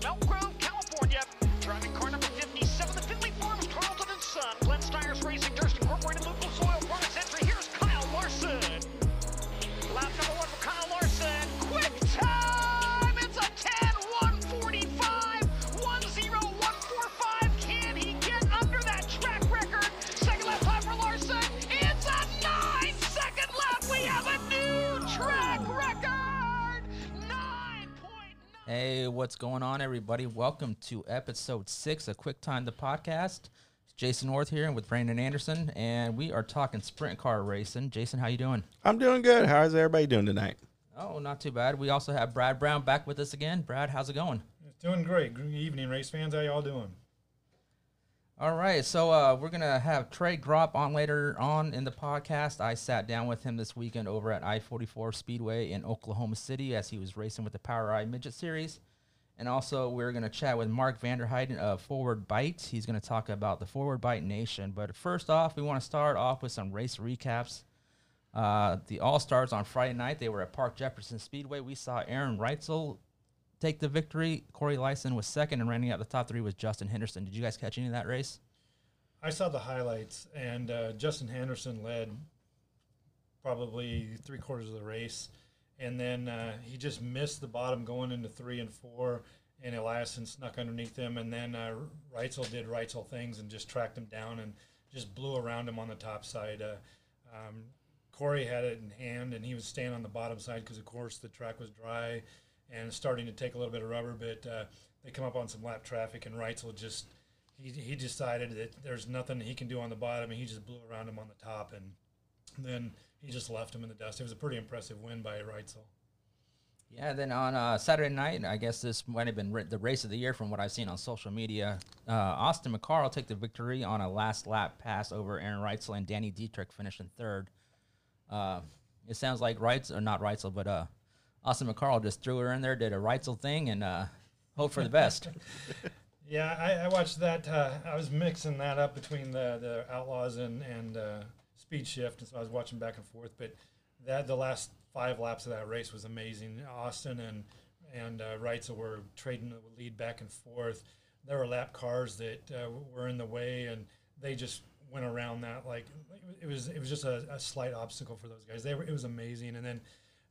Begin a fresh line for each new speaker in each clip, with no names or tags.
from Elk Grove, California. Driving car number 57, the Finley Farms, Carlton and Son. Glenn Steyer's Racing, Durst Incorporated, Lucas
Hey, what's going on, everybody? Welcome to episode six of Quick Time the podcast. It's Jason North here with Brandon Anderson, and we are talking sprint car racing. Jason, how you doing?
I'm doing good. How's everybody doing tonight?
Oh, not too bad. We also have Brad Brown back with us again. Brad, how's it going?
Doing great. Good evening, race fans. How y'all doing?
All right, so uh, we're gonna have Trey Gropp on later on in the podcast. I sat down with him this weekend over at I-44 Speedway in Oklahoma City as he was racing with the POWRi Midget Series, and also we're gonna chat with Mark Vanderheiden of Forward Bite. He's gonna talk about the Forward Bite Nation. But first off, we want to start off with some race recaps. Uh, the All Stars on Friday night, they were at Park Jefferson Speedway. We saw Aaron Reutzel take the victory. Corey Eliason was second, and rounding out the top three was Justin Henderson. Did you guys catch any of that race?
I saw the highlights, and uh, Justin Henderson led probably three quarters of the race, and then uh, he just missed the bottom going into three and four, and Eliason snuck underneath him, and then uh, Reutzel did Reutzel things and just tracked him down and just blew around him on the top side. Uh, um, Corey had it in hand, and he was staying on the bottom side because, of course, the track was dry and starting to take a little bit of rubber. But uh, they come up on some lap traffic, and Reutzel just he, he decided that there's nothing he can do on the bottom, and he just blew around him on the top, and then he just left him in the dust. It was a pretty impressive win by Reutzel.
Yeah, then on uh, Saturday night, I guess this might have been the race of the year from what I've seen on social media. Uh, Austin McCarl took the victory on a last lap pass over Aaron Reutzel, and Danny Dietrich finished in third. Uh, it sounds like Reutzel, or not Reutzel, but uh, Austin McCarl just threw her in there, did a Reutzel thing, and uh, hope for the best.
Yeah, I, I watched that. Uh, I was mixing that up between the, the Outlaws and and uh, Speed Shift, and so I was watching back and forth. But that the last five laps of that race was amazing. Austin and and uh, Reutzel were trading the lead back and forth. There were lap cars that uh, were in the way, and they just went around that like it was it was just a, a slight obstacle for those guys. They were it was amazing, and then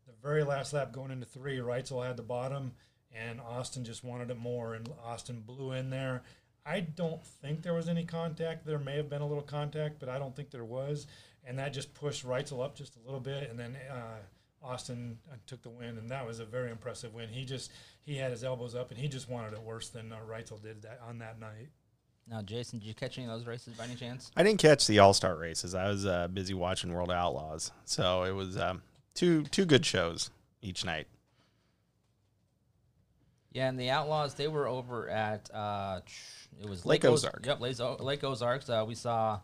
the very last lap going into three, Reutzel had the bottom, and Austin just wanted it more, and Austin blew in there. I don't think there was any contact. There may have been a little contact, but I don't think there was, and that just pushed Reutzel up just a little bit, and then uh, Austin uh, took the win, and that was a very impressive win. He just he had his elbows up, and he just wanted it worse than uh, Reutzel did that on that night.
now, Jason, did you catch any of those races by any chance?
I didn't catch the All Star races. I was uh, busy watching World Outlaws, so it was um, two two good shows each night.
Yeah, and the Outlaws they were over at uh, it was
Lake
Oz-
Ozark.
Yep, Lake, O- Lake Ozarks. Uh, we saw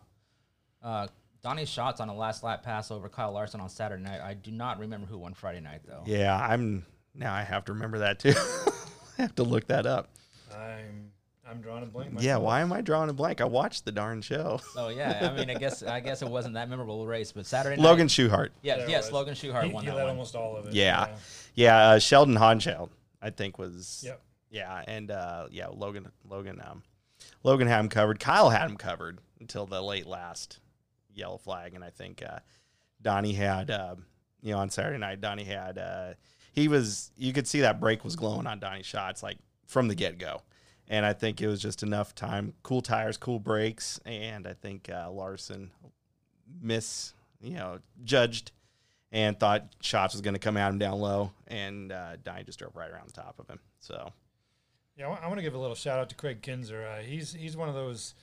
uh, Donny Schatz on a last lap pass over Kyle Larson on Saturday night. I do not remember who won Friday night though.
Yeah, I'm now I have to remember that too. I have to look that up.
I'm I'm drawing a blank.
Yeah, why am I drawing a blank? I watched the darn show.
oh yeah, I mean, I guess I guess it wasn't that memorable a race, but Saturday night.
Logan Schuchart.
Yeah,
There
yes,
was.
Logan Schuchart
he,
won
he
that
led
one.
almost all of it.
Yeah, yeah. Uh, Sheldon Haudenschild, I think was.
Yep.
Yeah, and uh, yeah, Logan, Logan, um, Logan had him covered. Kyle had him covered until the late last yellow flag, and I think uh, Donny had, uh, you know, on Saturday night, Donny had, uh, he was, you could see that brake was glowing on Donny's Schatz like from the get go, and I think it was just enough time, cool tires, cool brakes, and I think uh, Larson miss, you know, judged. And thought Schatz was going to come at him down low, and uh, Donny just drove right around the top of him. So
Yeah, I want to give a little shout out to Craig Kinzer. Uh, he's he's one of those.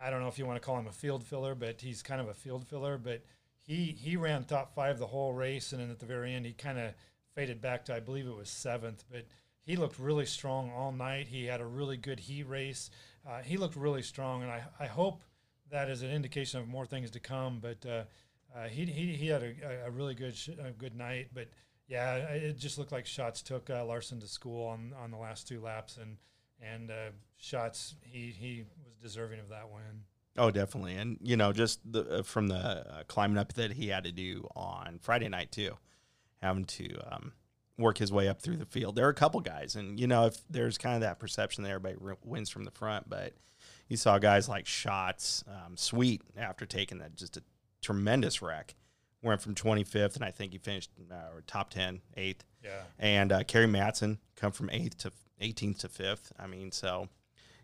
I don't know if you want to call him a field filler, but he's kind of a field filler. But he he ran top five the whole race, and then at the very end, he kind of faded back to I believe it was seventh. But he looked really strong all night. He had a really good heat race. Uh, he looked really strong, and I I hope that is an indication of more things to come. But uh, uh, he, he he had a, a really good sh- a good night. But yeah, it just looked like Schatz took uh, Larson to school on on the last two laps, and and uh, Schatz he he was deserving of that win.
Oh, definitely, and you know, just the, uh, from the climbing up that he had to do on Friday night too, having to um, work his way up through the field. There are a couple guys, and you know, if there's kind of that perception that everybody wins from the front, but you saw guys like Schatz, um, Sweet after taking that just a tremendous wreck, went from 25th, and I think he finished uh, or top 10, eighth.
Yeah.
And uh, Kerry Madsen come from eighth to 18th to fifth. I mean, so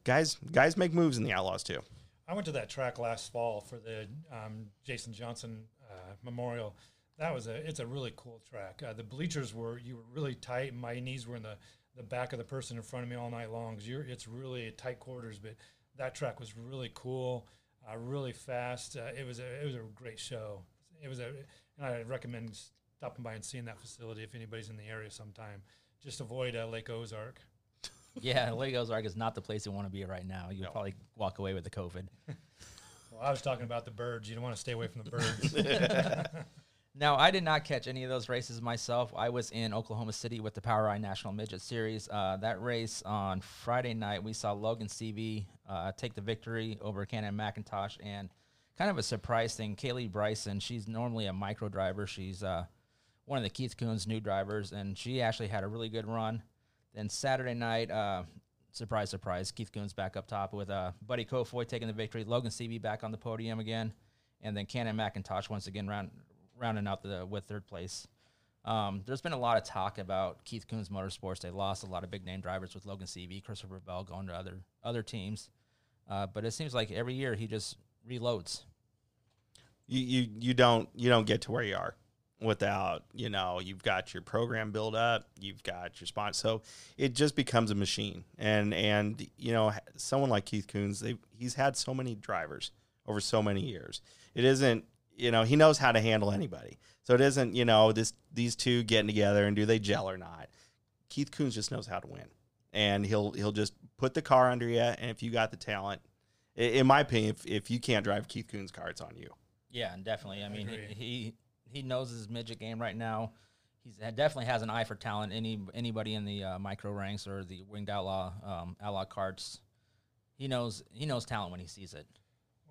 guys, guys make moves in the Outlaws too.
I went to that track last fall for the um, Jason Johnson uh, Memorial. That was a it's a really cool track. Uh, the bleachers were you were really tight. My knees were in the, the back of the person in front of me all night long. you're it's really tight quarters, but that track was really cool, uh, really fast. Uh, it was a it was a great show. It was a and I recommend stopping by and seeing that facility if anybody's in the area sometime. Just avoid uh, Lake Ozark.
Yeah, Lake Ozark is not the place you want to be right now. You'll probably walk away with the COVID.
Well, I was talking about the birds. You don't want to stay away from the birds.
Now, I did not catch any of those races myself. I was in Oklahoma City with the POWRi National Midget Series. Uh, that race on Friday night, we saw Logan Seavey uh, take the victory over Cannon McIntosh. And kind of a surprise thing, Kaylee Bryson, she's normally a micro driver. She's uh, one of the Keith Kunz new drivers, and she actually had a really good run. Then Saturday night, uh, surprise, surprise, Keith Kunz back up top with uh, Buddy Kofoid taking the victory, Logan Seavey back on the podium again, and then Cannon McIntosh once again round, rounding out the with third place. Um, there's been a lot of talk about Keith Kunz Motorsports. They lost a lot of big name drivers with Logan Seavey, Christopher Bell going to other other teams, uh, but it seems like every year he just reloads.
you, you you don't you don't get to where you are without you know you've got your program built up you've got your spot so it just becomes a machine and and you know someone like keith kunz they he's had so many drivers over so many years it isn't you know he knows how to handle anybody so it isn't you know this these two getting together and do they gel or not keith kunz just knows how to win and he'll he'll just put the car under you and if you got the talent in my opinion if, if you can't drive keith kunz car it's on you
Yeah, and definitely. I mean,
agree.
he, he he knows his midget game right now. He's had- definitely has an eye for talent. Any anybody in the uh, micro ranks or the winged outlaw um, outlaw carts, he knows he knows talent when he sees it.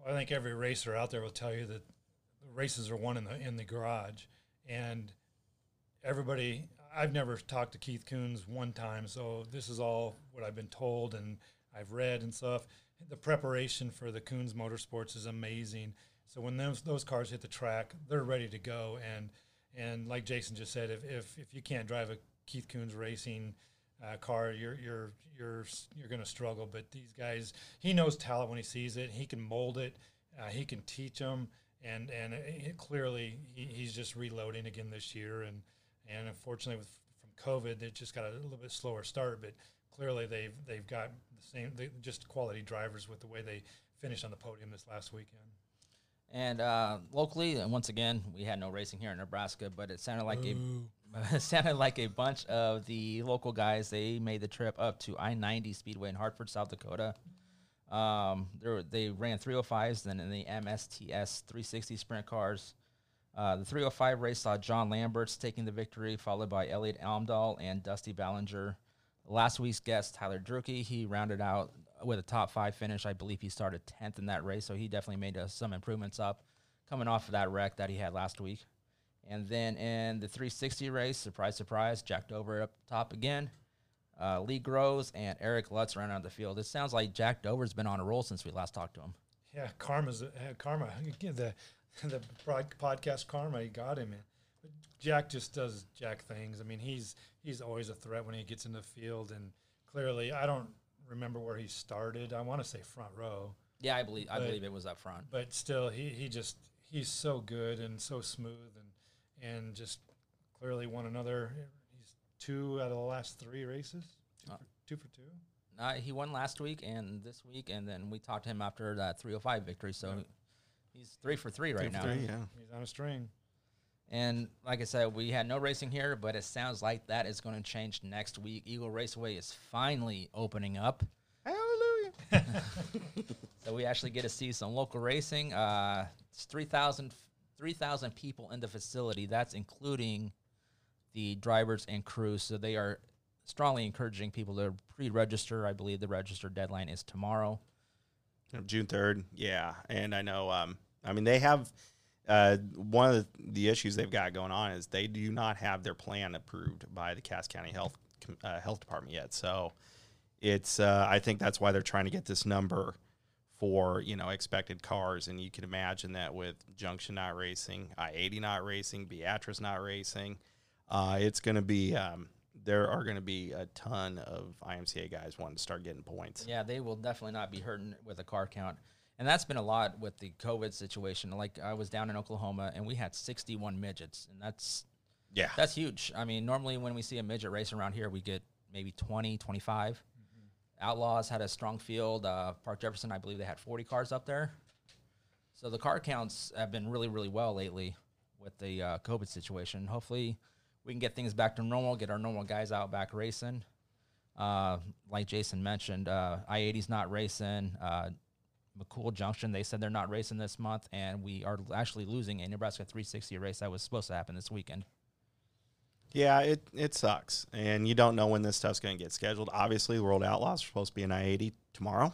Well, I think every racer out there will tell you that the races are won in the in the garage, and everybody. I've never talked to Keith Kunz one time, so this is all what I've been told and I've read and stuff. The preparation for the Kunz Motorsports is amazing. So when those those cars hit the track, they're ready to go. And and like Jason just said, if if, if you can't drive a Keith Kunz racing uh, car, you're you're you're you're going to struggle. But these guys, he knows talent when he sees it. He can mold it. Uh, he can teach them. And and it, clearly he, he's just reloading again this year. And and unfortunately with from COVID, they just got a little bit slower start. But clearly they've they've got the same they, just quality drivers with the way they finished on the podium this last weekend.
And uh, locally, and once again, we had no racing here in Nebraska, but it sounded like a it sounded like a bunch of the local guys. They made the trip up to I ninety Speedway in Hartford, South Dakota. Um, were, they ran 305s, then in the MSTS 360 sprint cars. Uh, the 305 race saw John Lamberts taking the victory, followed by Elliot Almdahl and Dusty Ballinger. Last week's guest, Tyler Druckey, he rounded out with a top five finish. I believe he started 10th in that race, so he definitely made uh, some improvements up coming off of that wreck that he had last week. And then in the 360 race, surprise, surprise, Jack Dover up top again. Uh, Lee Groves and Eric Lutz ran on the field. It sounds like Jack Dover's been on a roll since we last talked to him.
Yeah, karma's uh, karma. The the podcast karma. He got him in. But Jack just does Jack things. I mean, he's he's always a threat when he gets in the field, and clearly, I don't remember where he started. I want to say front row,
Yeah, I believe I believe it was up front.
but still, he he just he's so good and so smooth, and and just clearly won another. He's two out of the last three races. Two,
Uh,
for, two for two.
Uh, he won last week and this week, and then we talked to him after that 305 victory. So he's three for three right
Three
now.
three, yeah.
He's on a string.
And like I said, we had no racing here, but it sounds like that is going to change next week. Eagle Raceway is finally opening up.
Hallelujah.
So we actually get to see some local racing. Uh, it's 3,000 3,000 people in the facility. That's including the drivers and crews. So they are strongly encouraging people to pre-register. I believe the register deadline is tomorrow.
June third, yeah, and I know. Um, I mean, they have uh, one of the, issues they've got going on is they do not have their plan approved by the Cass County Health uh, Health Department yet. So it's uh, I think that's why they're trying to get this number for you know expected cars, and you can imagine that with Junction not racing, I eighty not racing, Beatrice not racing, uh, it's going to be um, there are going to be a ton of IMCA guys wanting to start getting points.
Yeah, they will definitely not be hurting with a car count. And that's been a lot with the COVID situation. Like I was down in Oklahoma and we had 61 midgets, and that's
Yeah,
that's huge. I mean, normally when we see a midget race around here, we get maybe 20, 25. Outlaws had a strong field. Uh, Park Jefferson, I believe they had 40 cars up there. So the car counts have been really, really well lately with the uh, COVID situation. Hopefully, we can get things back to normal, get our normal guys out back racing. Uh, like Jason mentioned, uh, I 80's not racing. Uh, McCool Junction, they said they're not racing this month, and we are actually losing a Nebraska 360 race that was supposed to happen this weekend.
Yeah, it, it sucks. And you don't know when this stuff's going to get scheduled. Obviously, World Outlaws are supposed to be in I 80 tomorrow.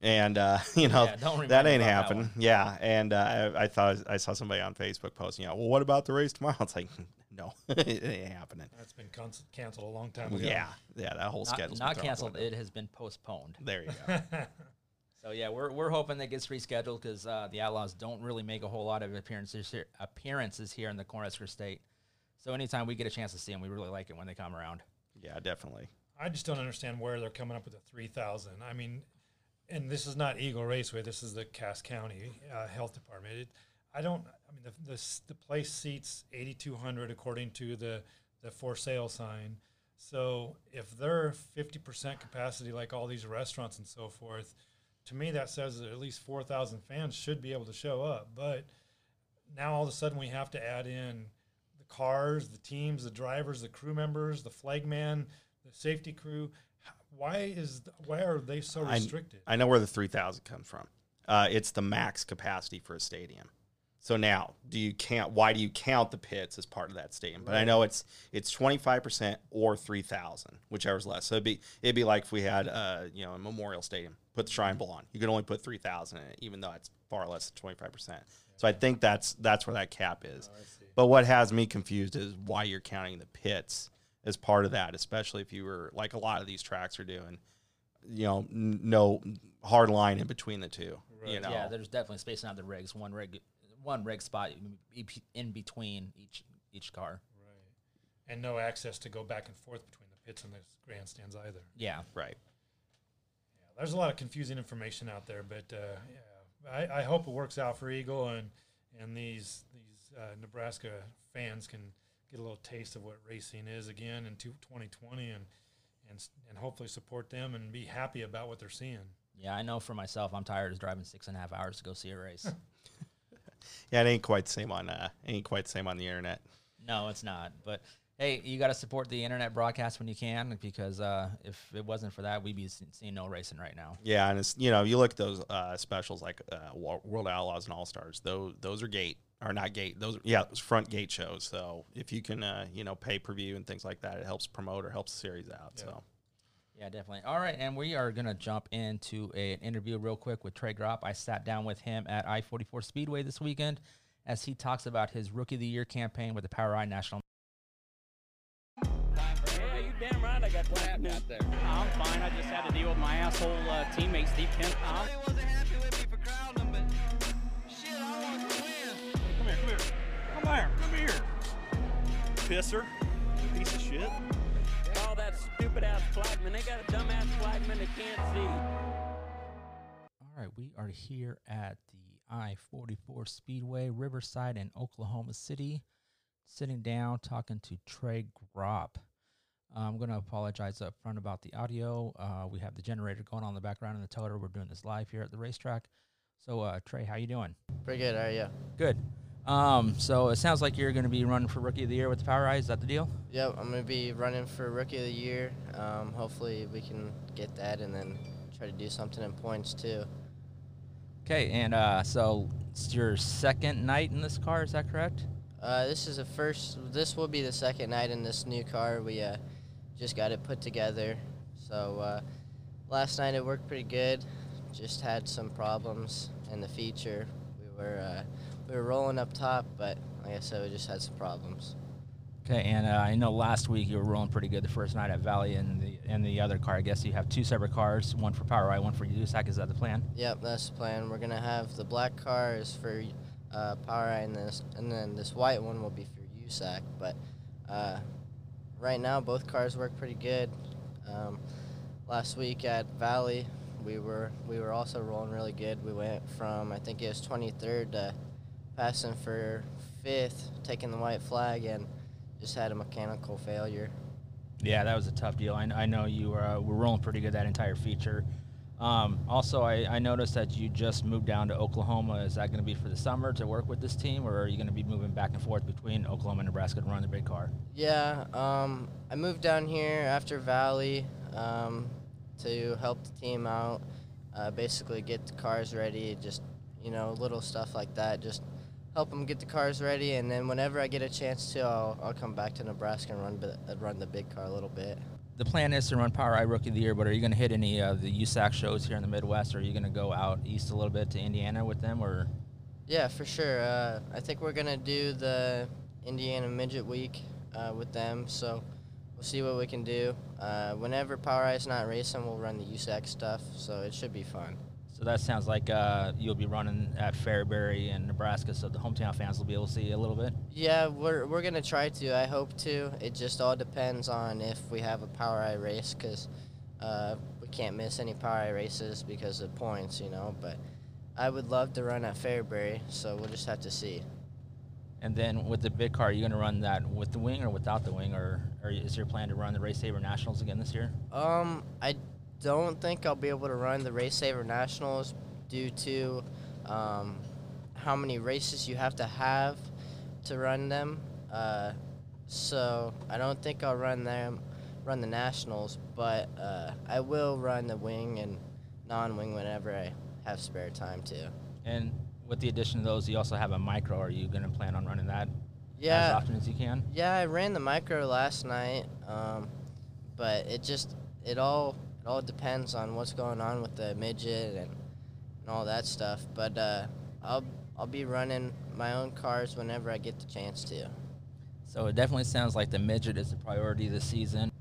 and, uh, you know,
Yeah,
that ain't happening. yeah. And uh, I, I thought I saw somebody on Facebook posting, you know, well, what about the race tomorrow? It's like, no, it ain't happening.
That's been con- canceled a long time ago.
Yeah. Yeah. That whole
Not,
schedule's
not
been thrown out the
canceled. It has been postponed.
There you go.
So yeah, we're, we're hoping that gets rescheduled because uh, the Outlaws don't really make a whole lot of appearances here, appearances here in the Cornhusker State. So anytime we get a chance to see them, we really like it when they come around.
yeah, definitely.
I just don't understand where they're coming up with the three thousand. I mean, and this is not Eagle Raceway. This is the Cass County uh, Health Department. It, I don't. I mean, the the, the place seats eighty two hundred according to the the for sale sign. So if they're fifty percent capacity, like all these restaurants and so forth, to me that says that at least four thousand fans should be able to show up. But now all of a sudden we have to add in the cars, the teams, the drivers, the crew members, the flagman, the safety crew. Why is why are they so
I-
restricted?
I know where the 3,000 comes from. Uh, it's the max capacity for a stadium. So now, do you count? Why do you count the pits as part of that stadium? But I know it's it's twenty five percent or three thousand, whichever's less. So it'd be it'd be like if we had uh you know a Memorial Stadium, put the Shrine Bowl on. You can only put three thousand in it, even though it's far less than twenty five percent. So I think that's that's where that cap is. But what has me confused is why you're counting the pits as part of that, especially if you were like a lot of these tracks are doing you know, n- no hard line in between the two. You know,
Yeah, there's definitely spacing out the rigs. One rig, one rig spot in- in between each each car.
Right. And no access to go back and forth between the pits and the grandstands either.
Yeah,
right.
Yeah, there's a lot of confusing information out there, but uh, yeah, I, I hope it works out for Eagle and and these these uh, Nebraska fans can get a little taste of what racing is again in two- 2020 and and and hopefully support them and be happy about what they're seeing.
yeah. I know for myself, I'm tired of driving six and a half hours to go see a race.
Yeah, it ain't quite the same on uh, ain't quite the same on the internet.
no, it's not. But hey, you got to support the internet broadcast when you can because uh, if it wasn't for that, we'd be seeing no racing right now.
Yeah, and it's you know you look at those uh, specials like uh, Wa- World Outlaws and All Stars. Those those are gate or not gate. Those yeah, those front gate shows. So if you can uh, you know pay per view and things like that, it helps promote or helps the series out.
Yeah.
So
Yeah, definitely. All right, and we are gonna jump into a, an interview real quick with Trey Gropp. I sat down with him at I forty four Speedway this weekend as he talks about his Rookie of the Year campaign with the POWRi National.
Yeah, you damn right I got what happened out there. I'm fine. I just had to deal with my asshole uh, teammate Steve Kent. I'm-
wasn't happy with me for crowding them, but shit, I want to win.
Come here, come here. Come here, come here. Pisser. Piece of shit.
Flagman. They got a dumb ass flagman that can't see.
All right, we are here at the I 44 Speedway, Riverside, in Oklahoma City, sitting down talking to Trey Gropp. I'm going to apologize up front about the audio. Uh, we have the generator going on in the background in the toter. We're doing this live here at the racetrack. So, uh, Trey, how you doing?
Pretty good, how are you?
Good. Um, so it sounds like you're going to be running for Rookie of the Year with the POWRi. Is that the deal?
Yep, I'm gonna be running for Rookie of the Year. Um, hopefully, we can get that and then try to do something in points too.
Okay, and uh, so it's your second night in this car. Is that correct?
Uh, this is the first. This will be the second night in this new car. We uh, just got it put together. So uh, last night it worked pretty good. Just had some problems in the feature. We were uh, we we were rolling up top, but like I said, we just had some problems.
Okay, and uh, I know last week you were rolling pretty good the first night at Valley, and the and the other car. I guess you have two separate cars, one for POWRi, one for USAC. Is that the plan?
Yep, that's the plan. We're gonna have the black car is for uh, POWRi, and this, and then this white one will be for USAC. But uh, right now, both cars work pretty good. Um, last week at Valley, we were we were also rolling really good. We went from I think it was 23rd to passing for fifth, taking the white flag, and just had a mechanical failure.
Yeah, that was a tough deal. I, I know you were, uh, were rolling pretty good that entire feature. Um, also, I, I noticed that you just moved down to Oklahoma. Is that going to be for the summer to work with this team, or are you going to be moving back and forth between Oklahoma and Nebraska to run the big car?
Yeah, um, I moved down here after Valley um, to help the team out, uh, basically get the cars ready, just you know little stuff like that, just help them get the cars ready, and then whenever I get a chance to, I'll, I'll come back to Nebraska and run uh, run the big car a little bit.
The plan is to run POWRi Rookie of the Year, but are you going to hit any of the USAC shows here in the Midwest, or are you going to go out east a little bit to Indiana with them, or
Yeah, for sure. Uh, I think we're gonna do the Indiana Midget Week uh, with them, so we'll see what we can do. Uh, whenever POWRi's not racing, we'll run the USAC stuff, so it should be fun.
So that sounds like uh, you'll be running at Fairbury in Nebraska, so the hometown fans will be able to see you a little bit.
Yeah, we're we're gonna try to. I hope to. It just all depends on if we have a POWRi race, cause uh, we can't miss any POWRi races because of points, you know. But I would love to run at Fairbury, so we'll just have to see.
And then with the big car, are you going to run that with the wing or without the wing, or, or is your plan to run the Race Saver Nationals again this year?
Um, I don't think I'll be able to run the Race Saver Nationals due to um, how many races you have to have to run them. Uh, so I don't think I'll run them, run the Nationals, but uh, I will run the wing and non-wing whenever I have spare time to.
And with the addition of those, you also have a micro. Are you going to plan on running that as
Yeah,
often as you can?
Yeah, I ran the micro last night, um, but it just it all it all depends on what's going on with the midget and, and all that stuff. But uh, I'll I'll be running my own cars whenever I get the chance to.
So it definitely sounds like the midget is the priority this season.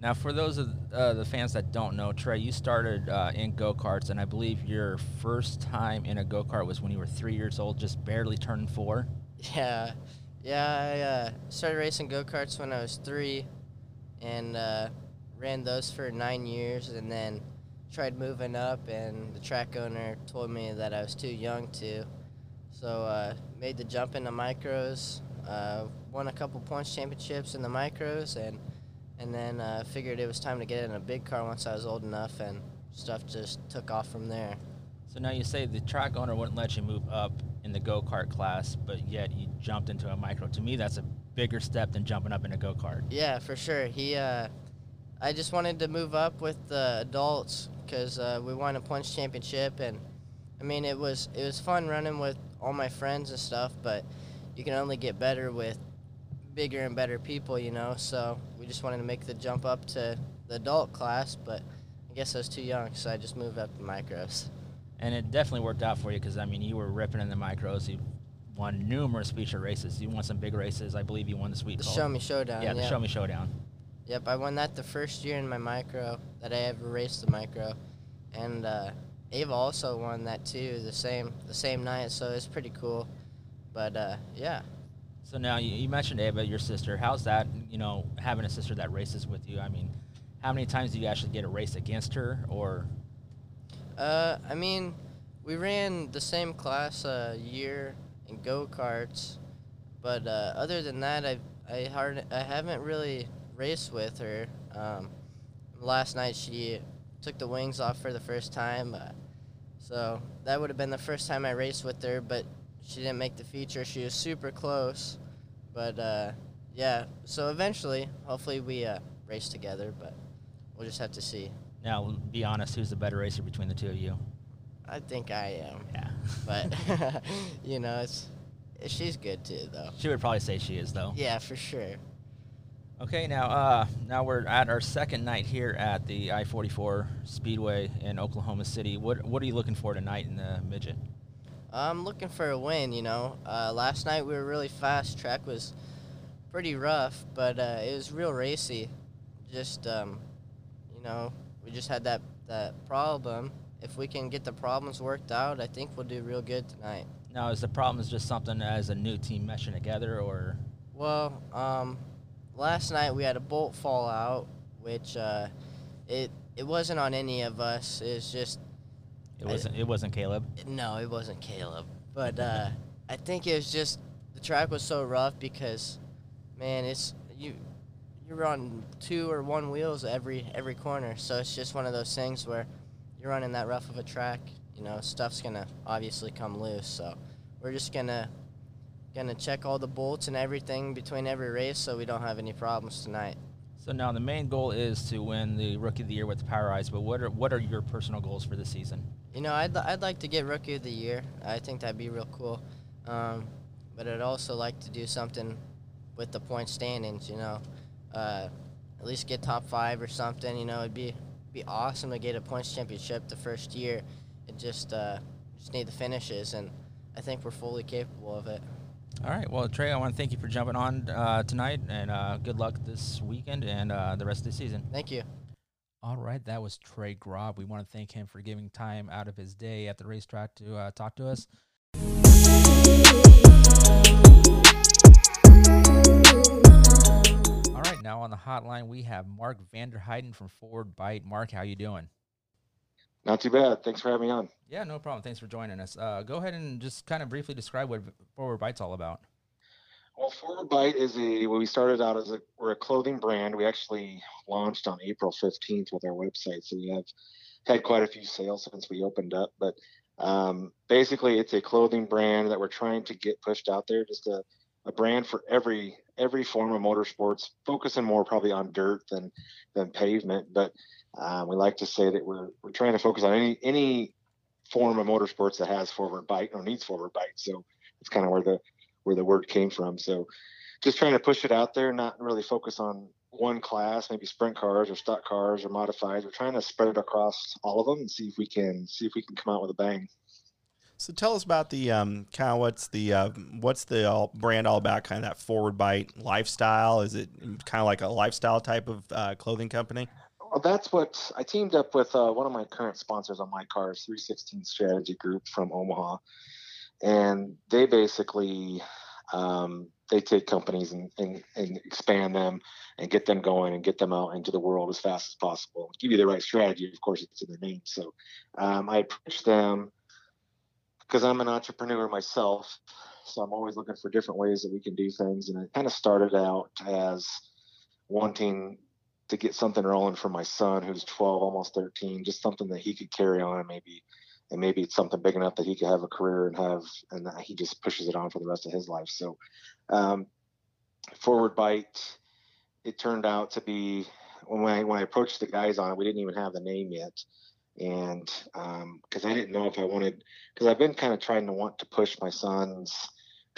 Now, for those of uh, the fans that don't know, Trey, you started uh, in go karts, and I believe your first time in a go kart was when you were three years old, just barely turning four.
Yeah, yeah. I uh, started racing go karts when I was three, and uh, ran those for nine years, and then tried moving up. And the track owner told me that I was too young to, so uh, made the jump into micros. Uh, won a couple points championships in the micros, and and then uh, figured it was time to get in a big car once I was old enough, and stuff just took off from there.
So now you say the track owner wouldn't let you move up in the go kart class, but yet you jumped into a micro. To me, that's a bigger step than jumping up in a go kart.
Yeah, for sure. He, uh, I just wanted to move up with the adults because uh, we won a punch championship, and I mean it was it was fun running with all my friends and stuff. But you can only get better with bigger and better people, you know. So we just wanted to make the jump up to the adult class, but I guess I was too young, so I just moved up to micros.
And it definitely worked out for you because, I mean, you were ripping in the micros. You won numerous feature races. You won some big races. I believe you won the Sweet
The. Show Me Showdown.
Yeah, the
yep.
Show Me Showdown.
Yep, I won that the first year in my micro that I ever raced the micro, and uh, Ava also won that too the same the same night. So it's pretty cool. But uh, yeah,
So now you, you mentioned Ava, your sister. How's that, you know, having a sister that races with you? I mean, how many times do you actually get a race against her? Or,
uh, I mean, we ran the same class a year in go karts, but uh, other than that, I I hard I haven't really raced with her. Um, last night she took the wings off for the first time, uh, so that would have been the first time I raced with her. But she didn't make the feature. She was super close, but uh, yeah. So eventually, hopefully, we uh, race together. But we'll just have to see.
now, be honest, who's the better racer between the two of you?
I think I am.
Yeah.
but you know, it's she's good too, though.
she would probably say she is, though.
Yeah, for sure.
Okay, now uh, now we're at our second night here at the I-44 Speedway in Oklahoma City. What what are you looking for tonight in the midget?
I'm looking for a win. You know, uh, last night we were really fast. Track was pretty rough, but uh, it was real racy. Just um, you know, we just had that that problem. If we can get the problems worked out, I think we'll do real good tonight.
Now, is the problem just something as a new team meshing together, or
Well, um, last night we had a bolt fall out, which uh, it it wasn't on any of us. It was just
it wasn't? It wasn't Caleb.
no, it wasn't Caleb. But uh, I think it was just the track was so rough because, man, it's you you're on two or one wheels every every corner. So it's just one of those things where you're running that rough of a track. You know, stuff's gonna obviously come loose. So we're just gonna gonna check all the bolts and everything between every race so we don't have any problems tonight.
So now the main goal is to win the Rookie of the Year with the Power Eyes. But what are what are your personal goals for the season?
You know, I'd, I'd like to get Rookie of the Year. I think that'd be real cool. Um, but I'd also like to do something with the point standings, you know. Uh, at least get top five or something, you know. It'd be be awesome to get a points championship the first year. It just, uh, just need the finishes, and I think we're fully capable of it.
All right. Well, Trey, I want to thank you for jumping on uh, tonight, and uh, good luck this weekend and uh, the rest of the season.
Thank you.
All right, that was Trey Gropp. We want to thank him for giving time out of his day at the racetrack to uh, talk to us. All right, now on the hotline we have Mark Vanderheiden from Forward Bite. Mark, how you doing?
Not too bad. Thanks for having me on.
Yeah, no problem. Thanks for joining us. Uh, go ahead and just kind of briefly describe what Forward Bite's all about.
Well, Forward Bite is a well, we started out as a we're a clothing brand. We actually launched on April 15th with our website, so we have had quite a few sales since we opened up. But um, basically, it's a clothing brand that we're trying to get pushed out there. Just a, a brand for every every form of motorsports, focusing more probably on dirt than than pavement. But um, we like to say that we're we're trying to focus on any any form of motorsports that has forward bite or needs forward bite. So it's kind of where the where the word came from. So just trying to push it out there, not really focus on one class, maybe sprint cars or stock cars or modifieds. We're trying to spread it across all of them and see if we can see if we can come out with a bang.
So tell us about the um, kind of what's the uh, what's the all, brand all about? Kind of that forward bite lifestyle. Is it kind of like a lifestyle type of uh, clothing company?
Well, that's what I teamed up with uh, one of my current sponsors on my cars, 316 Strategy Group from Omaha, and they basically um, they take companies and, and, and expand them and get them going and get them out into the world as fast as possible. Give you the right strategy, of course, it's in their name. So um, I approached them because I'm an entrepreneur myself, so I'm always looking for different ways that we can do things. And it kind of started out as wanting to get something rolling for my son who's 12 almost 13 just something that he could carry on and maybe and maybe it's something big enough that he could have a career and have and that he just pushes it on for the rest of his life. So um, forward bite it turned out to be when I, when I approached the guys on it we didn't even have the name yet. And because um, I didn't know if I wanted because I've been kind of trying to want to push my son's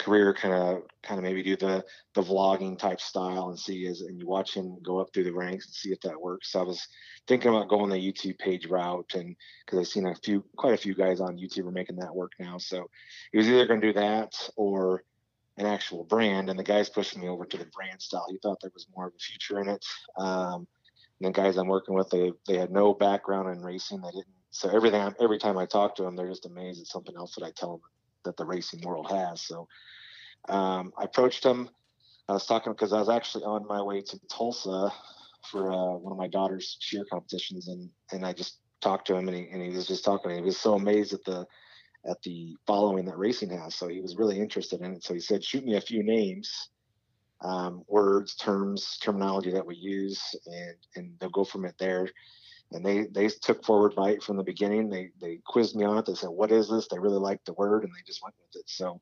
career kind of kind of maybe do the the vlogging type style and see as and you watch him go up through the ranks and see if that works. So I was thinking about going the YouTube page route and because I've seen a few quite a few guys on YouTube are making that work now. So he was either going to do that or an actual brand. And the guys pushed me over to the brand style. He thought there was more of a future in it. Um, and the guys I'm working with, they they had no background in racing. They didn't. So everything every time I talk to them, they're just amazed at something else that I tell them that the racing world has. So um, I approached him. I was talking because I was actually on my way to Tulsa for uh, one of my daughter's cheer competitions, and and I just talked to him, and he and he was just talking. he was so amazed at the at the following that racing has. So he was really interested in it. So he said, "Shoot me a few names, um, words, terms, terminology that we use, and and they'll go from it there." And they they took forward bite from the beginning. They they quizzed me on it. They said, "What is this?" They really liked the word, and they just went with it. So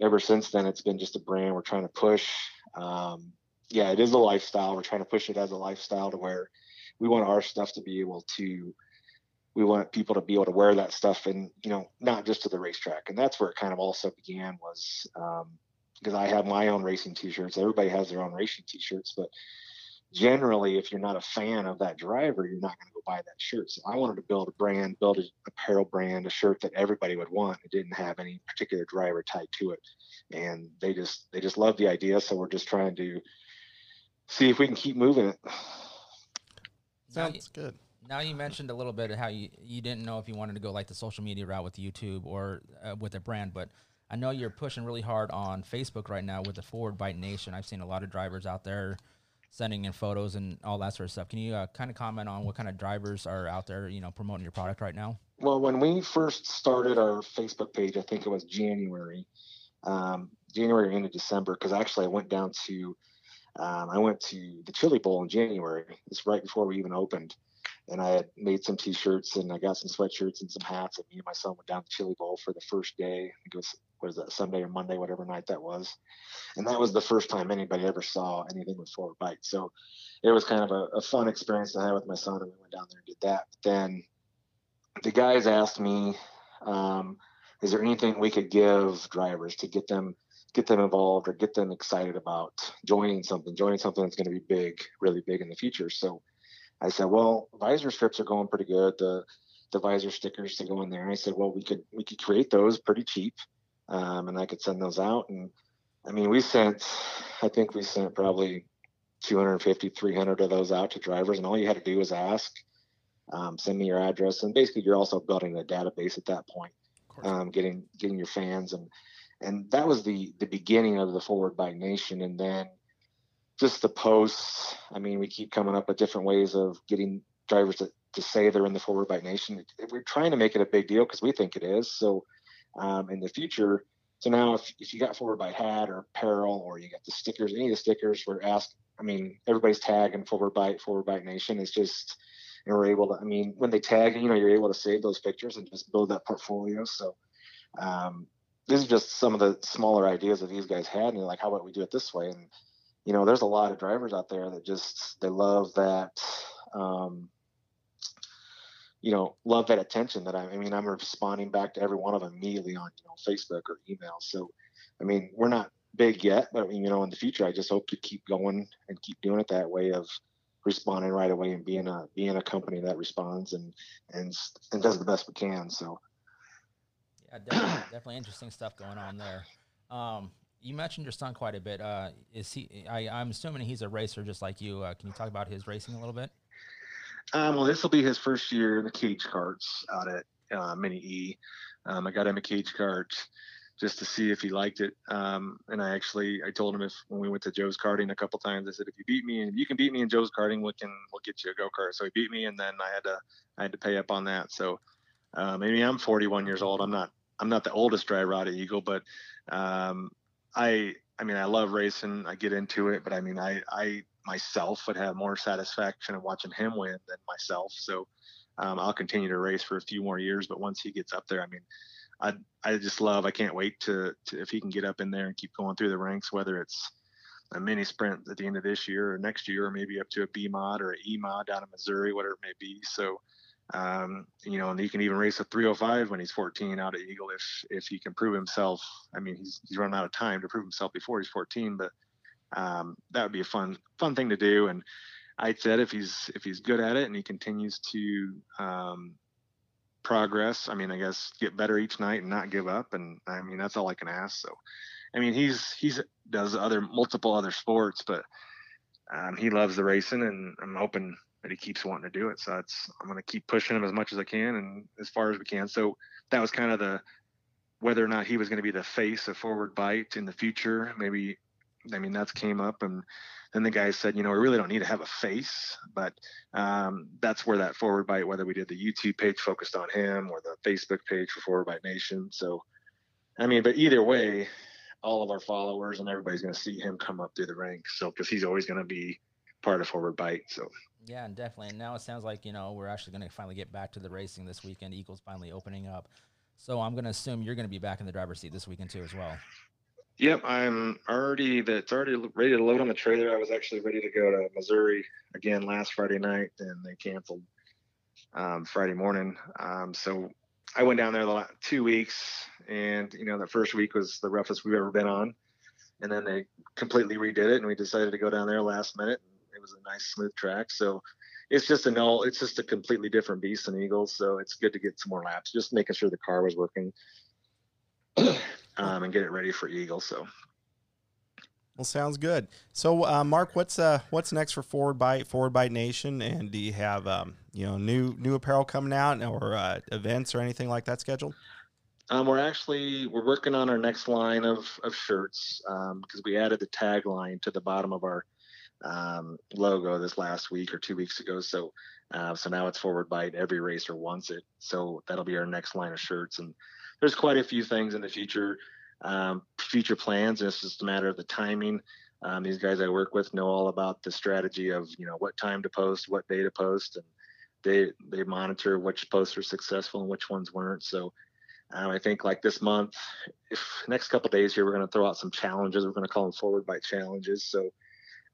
ever since then, it's been just a brand we're trying to push. Um, yeah, it is a lifestyle. We're trying to push it as a lifestyle to where we want our stuff to be able to. We want people to be able to wear that stuff, and you know, not just to the racetrack. And that's where it kind of also began was because um, I have my own racing T-shirts. Everybody has their own racing T-shirts, but generally, if you're not a fan of that driver, you're not going to go buy that shirt. So I wanted to build a brand, build an apparel brand, a shirt that everybody would want. It didn't have any particular driver tied to it, and they just they just love the idea. So we're just trying to see if we can keep moving it.
Sounds good.
Now you mentioned a little bit of how you you didn't know if you wanted to go like the social media route with YouTube or uh, with a brand, but I know you're pushing really hard on Facebook right now with the Forward Bite Nation. I've seen a lot of drivers out there sending in photos and all that sort of stuff. Can you uh, kind of comment on what kind of drivers are out there, you know, promoting your product right now?
Well, when we first started our Facebook page, I think it was January, um, January into December, because actually I went down to, um, I went to the Chili Bowl in January. It's right before we even opened, and I had made some T-shirts and I got some sweatshirts and some hats. And me and my son went down to Chili Bowl for the first day. I think it was what is that Sunday or Monday, whatever night that was, and that was the first time anybody ever saw anything with Forward Bite. So it was kind of a, a fun experience to have with my son, and we went down there and did that. But then the guys asked me, um, "Is there anything we could give drivers to get them get them involved or get them excited about joining something, joining something that's going to be big, really big in the future?" So I said, "Well, visor strips are going pretty good. The the visor stickers to go in there." I said, "Well, we could we could create those pretty cheap, um, and I could send those out." And I mean, we sent, I think we sent probably 250, 300 of those out to drivers, and all you had to do was ask um, send me your address. And basically you're also building a database at that point um, getting getting your fans. And and that was the the beginning of the forward bite nation. And then just the posts i mean we keep coming up with different ways of getting drivers to, to say they're in the forward bite nation. We're trying to make it a big deal because we think it is. So um, in the future. So now if, if you got forward bite hat or apparel or you got the stickers any of the stickers we're asked i mean everybody's tagging forward bite forward bite nation it's just and we're able to i mean when they tag you know you're able to save those pictures and just build that portfolio. So um, this is just some of the smaller ideas that these guys had and like how about we do it this way? And you know there's a lot of drivers out there that just they love that um, you know love that attention that I, I mean i'm responding back to every one of them immediately on you know facebook or email so i mean we're not big yet but I mean, you know in the future i just hope to keep going and keep doing it that way of responding right away and being a being a company that responds and and and does the best we can. So
Yeah, definitely, definitely interesting stuff going on there. Um, you mentioned your son quite a bit. Uh, is he? I, I'm assuming he's a racer just like you. Uh, can you talk about his racing a little bit?
Um, well, this will be his first year in the cage carts out at uh, Mini E. Um, I got him a cage cart just to see if he liked it. Um, and I actually I told him if when we went to Joe's karting a couple times, I said if you beat me and you can beat me in Joe's karting, we can we'll get you a go kart. So he beat me, and then I had to I had to pay up on that. So um, I mean I'm 41 years old. I'm not I'm not the oldest dry out of Eagle, but um, I I mean I love racing. I get into it, but I mean I I myself would have more satisfaction in watching him win than myself. So um, I'll continue to race for a few more years. But once he gets up there, I mean, I I just love. I can't wait to, to if he can get up in there and keep going through the ranks, whether it's a mini sprint at the end of this year or next year, or maybe up to a B mod or an E mod down in Missouri, whatever it may be. So, um, you know, and he can even race a 305 when he's 14 out at Eagle if if he can prove himself. I mean, he's he's run out of time to prove himself before he's 14, but um, that would be a fun fun thing to do. And I said if he's if he's good at it and he continues to um, progress, I mean, I guess get better each night and not give up. And I mean, that's all I can ask. So, I mean, he's he's does other multiple other sports, but um, he loves the racing, and I'm hoping that he keeps wanting to do it. So that's I'm going to keep pushing him as much as I can and as far as we can. So that was kind of the whether or not he was going to be the face of forward bite in the future. Maybe I mean that's came up, and then the guy said, you know, we really don't need to have a face, but um, that's where that forward bite, whether we did the YouTube page focused on him or the Facebook page for Forward Bite Nation. So, I mean, but either way, all of our followers and everybody's going to see him come up through the ranks. So, because he's always going to be part of Forward Bite. So,
Yeah, and definitely. And now it sounds like you know we're actually going to finally get back to the racing this weekend. Eagles finally opening up, so I'm going to assume you're going to be back in the driver's seat this weekend too, as well.
Yep, I'm already that's already ready to load on the trailer. I was actually ready to go to Missouri again last Friday night, and they canceled um, Friday morning. Um, so I went down there the last two weeks, and you know the first week was the roughest we've ever been on, and then they completely redid it, and we decided to go down there last minute it was a nice smooth track. So it's just an all it's just a completely different beast than Eagles. So it's good to get some more laps, just making sure the car was working um, and get it ready for Eagles. So
Well, sounds good. So, uh, Mark, what's uh, what's next for Forward Bite, Forward Bite Nation, and do you have um, you know new new apparel coming out or uh, events or anything like that scheduled?
Um, we're actually we're working on our next line of of shirts because we added the tagline to the bottom of our um, logo this last week or two weeks ago. So uh, so now it's forward bite. Every racer wants it. So that'll be our next line of shirts. And there's quite a few things in the future, um, future plans. And it's just a matter of the timing. Um, these guys I work with know all about the strategy of you know what time to post, what day to post, and they they monitor which posts are successful and which ones weren't. So um, I think like this month, if next couple days here, we're going to throw out some challenges. We're going to call them forward bite challenges. So,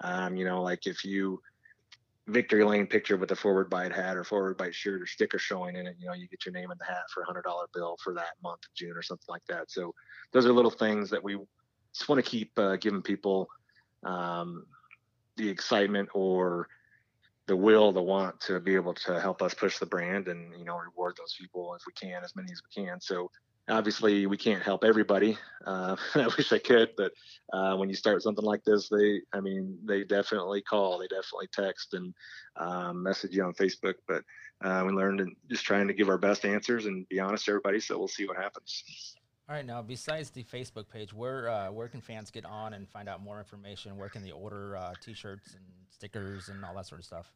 um, you know, like if you victory lane picture with a forward bite hat or forward bite shirt or sticker showing in it, you know, you get your name in the hat for a hundred dollar bill for that month of June or something like that. So those are little things that we just want to keep uh, giving people um, the excitement or the will, the want to be able to help us push the brand and you know reward those people if we can, as many as we can. So obviously we can't help everybody. Uh, I wish I could, but uh, when you start something like this, they, I mean, they definitely call, they definitely text and um, message you on Facebook. But uh, we learned and just trying to give our best answers and be honest to everybody. So we'll see what happens.
All right, now besides the Facebook page, where uh, where can fans get on and find out more information? Where can they order uh, T-shirts and stickers and all that sort of stuff?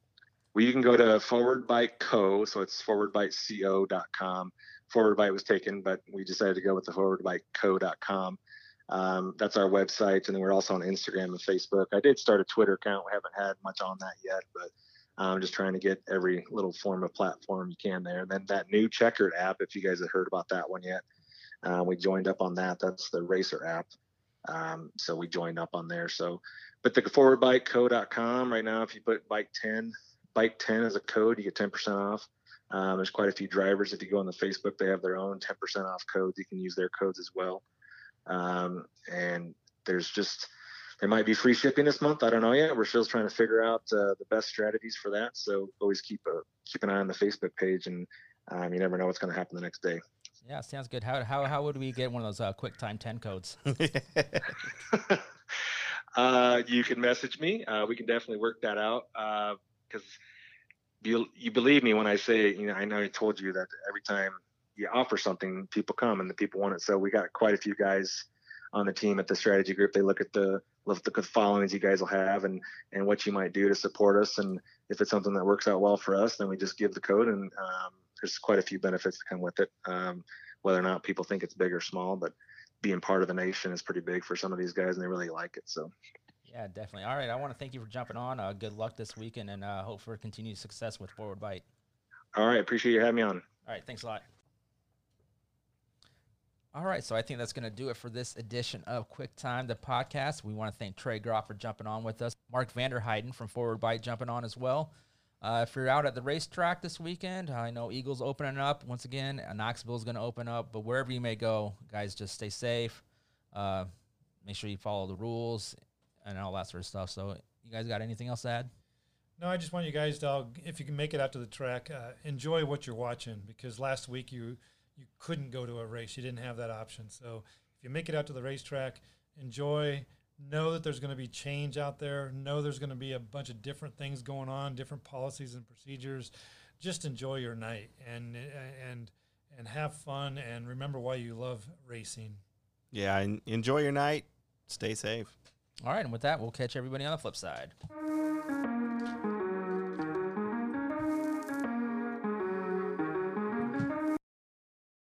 Well, you can go to Forward Bite Co. So it's forwardbiteco.com. Forward Bite was taken, but we decided to go with the forwardbiteco.com. Um, that's our website, and then we're also on Instagram and Facebook. I did start a Twitter account. We haven't had much on that yet, but I'm just trying to get every little form of platform you can there. And then that new Checkered app, if you guys have heard about that one yet, uh, we joined up on that. That's the Racer app. Um, so we joined up on there. So, but the forwardbiteco.com right now, if you put bike 10, bike 10 as a code, you get 10% off. Um, there's quite a few drivers. If you go on the Facebook, they have their own 10% off codes. You can use their codes as well. Um, and there's just, there might be free shipping this month. I don't know yet. We're still trying to figure out uh, the best strategies for that. So always keep a, keep an eye on the Facebook page, and um, you never know what's going to happen the next day.
Yeah, sounds good. How, how, how would we get one of those uh, quick time 10 codes?
uh, you can message me. Uh, we can definitely work that out because you you believe me when I say you know I know I told you that every time you offer something, people come and the people want it. So we got quite a few guys on the team at the strategy group. They look at the look at the followings you guys will have and and what you might do to support us. And if it's something that works out well for us, then we just give the code. And um, there's quite a few benefits that come with it, um, whether or not people think it's big or small. But being part of the nation is pretty big for some of these guys, and they really like it. So.
Yeah, definitely. All right, I want to thank you for jumping on. Uh, good luck this weekend, and uh, hope for continued success with Forward Bite.
All right, appreciate you having me on.
All right, thanks a lot. All right, so I think that's going to do it for this edition of Quick Time, the podcast. We want to thank Trey Gropp for jumping on with us, Mark Vanderheiden from Forward Bite jumping on as well. Uh, if you're out at the racetrack this weekend, I know Eagles opening up once again. Knoxville is going to open up, but wherever you may go, guys, just stay safe. Uh, make sure you follow the rules and all that sort of stuff. So, you guys got anything else to add?
No, I just want you guys to, all, if you can make it out to the track, uh, enjoy what you're watching because last week you you couldn't go to a race, you didn't have that option. So if you make it out to the racetrack, enjoy. Know that there's going to be change out there. Know there's going to be a bunch of different things going on, different policies and procedures. Just enjoy your night and and and have fun and remember why you love racing.
Yeah, enjoy your night. Stay safe.
All right, and with that, we'll catch everybody on the flip side.